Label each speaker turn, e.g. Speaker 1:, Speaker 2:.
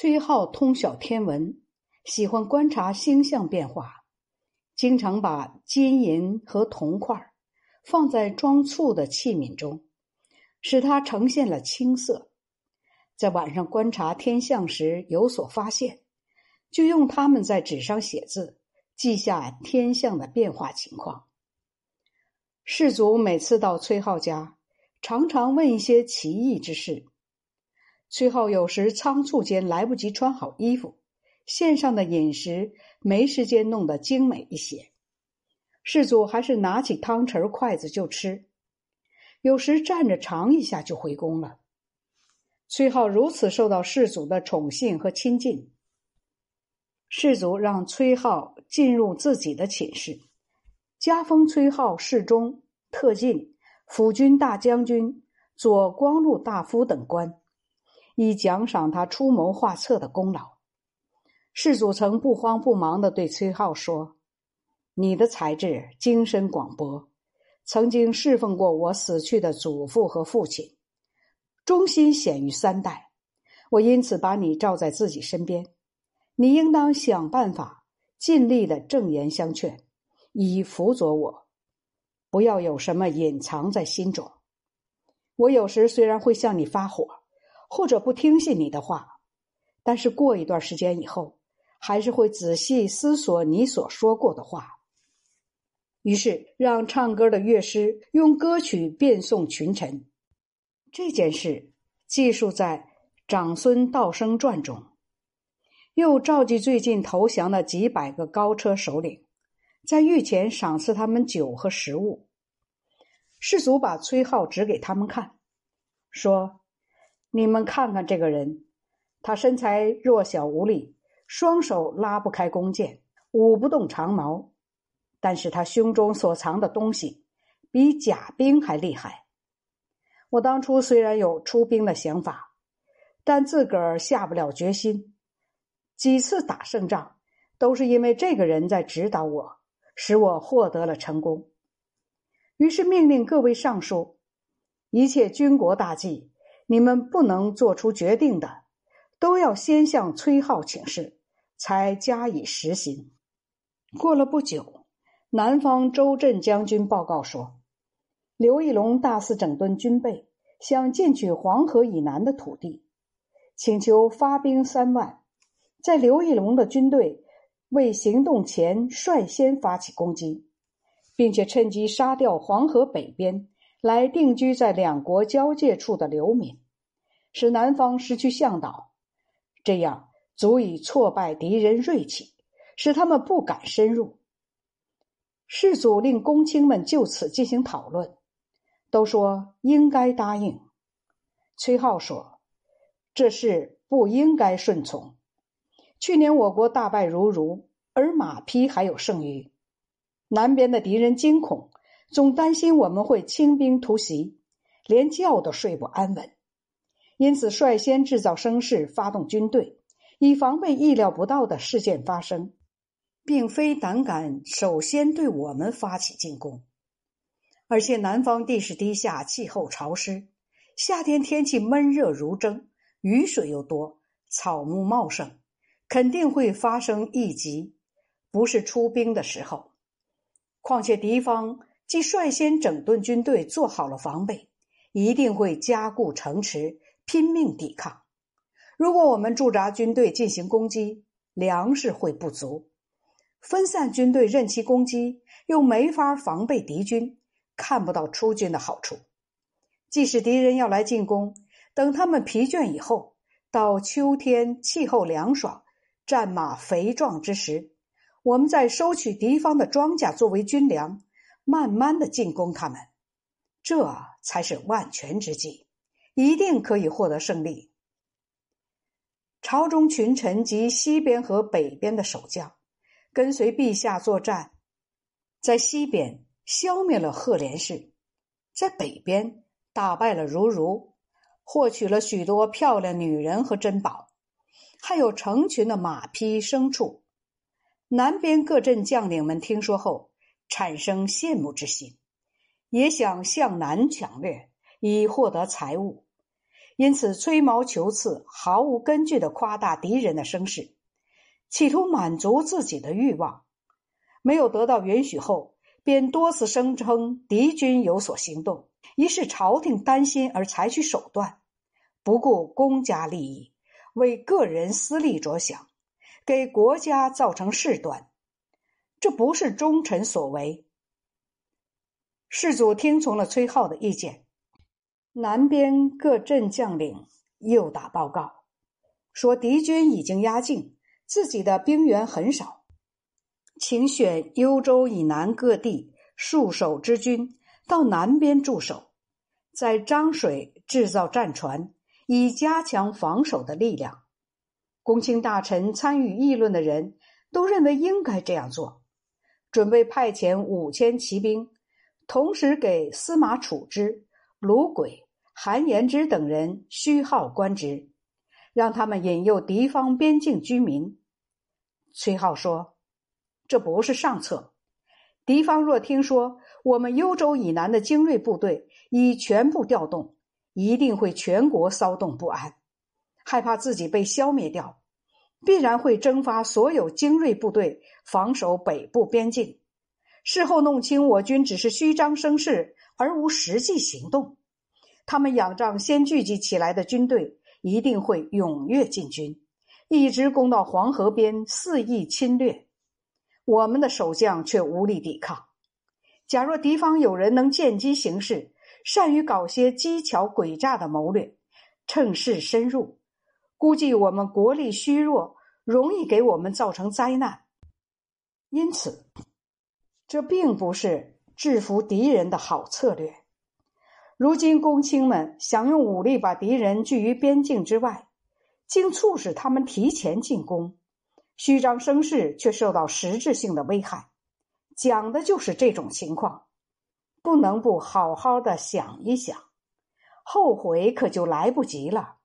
Speaker 1: 崔浩通晓天文，喜欢观察星象变化，经常把金银和铜块放在装醋的器皿中，使它呈现了青色。在晚上观察天象时有所发现，就用它们在纸上写字，记下天象的变化情况。士族每次到崔浩家，常常问一些奇异之事。崔浩有时仓促间来不及穿好衣服，线上的饮食没时间弄得精美一些，世祖还是拿起汤匙筷子就吃，有时站着尝一下就回宫了。崔浩如此受到世祖的宠幸和亲近，世祖让崔浩进入自己的寝室，加封崔浩侍中、特进、辅军大将军、左光禄大夫等官。以奖赏他出谋划策的功劳。世祖曾不慌不忙的对崔浩说：“你的才智精深广博，曾经侍奉过我死去的祖父和父亲，忠心显于三代。我因此把你罩在自己身边，你应当想办法，尽力的正言相劝，以辅佐我，不要有什么隐藏在心中。我有时虽然会向你发火。”或者不听信你的话，但是过一段时间以后，还是会仔细思索你所说过的话。于是让唱歌的乐师用歌曲变送群臣。这件事记述在《长孙道生传》中。又召集最近投降的几百个高车首领，在御前赏赐他们酒和食物。士卒把崔浩指给他们看，说。你们看看这个人，他身材弱小无力，双手拉不开弓箭，舞不动长矛，但是他胸中所藏的东西比甲兵还厉害。我当初虽然有出兵的想法，但自个儿下不了决心。几次打胜仗，都是因为这个人在指导我，使我获得了成功。于是命令各位尚书，一切军国大计。你们不能做出决定的，都要先向崔浩请示，才加以实行。过了不久，南方周镇将军报告说，刘义隆大肆整顿军备，想进取黄河以南的土地，请求发兵三万，在刘义隆的军队未行动前率先发起攻击，并且趁机杀掉黄河北边。来定居在两国交界处的流民，使南方失去向导，这样足以挫败敌人锐气，使他们不敢深入。世祖令公卿们就此进行讨论，都说应该答应。崔浩说：“这事不应该顺从。去年我国大败如如，而马匹还有剩余，南边的敌人惊恐。”总担心我们会轻兵突袭，连觉都睡不安稳，因此率先制造声势，发动军队，以防备意料不到的事件发生，并非胆敢首先对我们发起进攻。而且南方地势低下，气候潮湿，夏天天气闷热如蒸，雨水又多，草木茂盛，肯定会发生异疾，不是出兵的时候。况且敌方。既率先整顿军队，做好了防备，一定会加固城池，拼命抵抗。如果我们驻扎军队进行攻击，粮食会不足；分散军队任其攻击，又没法防备敌军，看不到出军的好处。即使敌人要来进攻，等他们疲倦以后，到秋天气候凉爽、战马肥壮之时，我们再收取敌方的庄稼作为军粮。慢慢的进攻他们，这才是万全之计，一定可以获得胜利。朝中群臣及西边和北边的守将，跟随陛下作战，在西边消灭了赫连氏，在北边打败了如如，获取了许多漂亮女人和珍宝，还有成群的马匹牲畜。南边各镇将领们听说后。产生羡慕之心，也想向南抢掠，以获得财物。因此吹毛求疵、毫无根据的夸大敌人的声势，企图满足自己的欲望。没有得到允许后，便多次声称敌军有所行动，一是朝廷担心而采取手段，不顾公家利益，为个人私利着想，给国家造成事端。这不是忠臣所为。世祖听从了崔浩的意见，南边各镇将领又打报告，说敌军已经压境，自己的兵员很少，请选幽州以南各地戍守之军到南边驻守，在漳水制造战船，以加强防守的力量。公卿大臣参与议论的人都认为应该这样做。准备派遣五千骑兵，同时给司马处之、卢轨、韩延之等人虚号官职，让他们引诱敌方边境居民。崔浩说：“这不是上策。敌方若听说我们幽州以南的精锐部队已全部调动，一定会全国骚动不安，害怕自己被消灭掉。”必然会征发所有精锐部队防守北部边境，事后弄清我军只是虚张声势而无实际行动。他们仰仗先聚集起来的军队，一定会踊跃进军，一直攻到黄河边肆意侵略。我们的守将却无力抵抗。假若敌方有人能见机行事，善于搞些机巧诡诈的谋略，趁势深入。估计我们国力虚弱，容易给我们造成灾难。因此，这并不是制服敌人的好策略。如今，公卿们想用武力把敌人拒于边境之外，竟促使他们提前进攻，虚张声势却受到实质性的危害。讲的就是这种情况，不能不好好的想一想，后悔可就来不及了。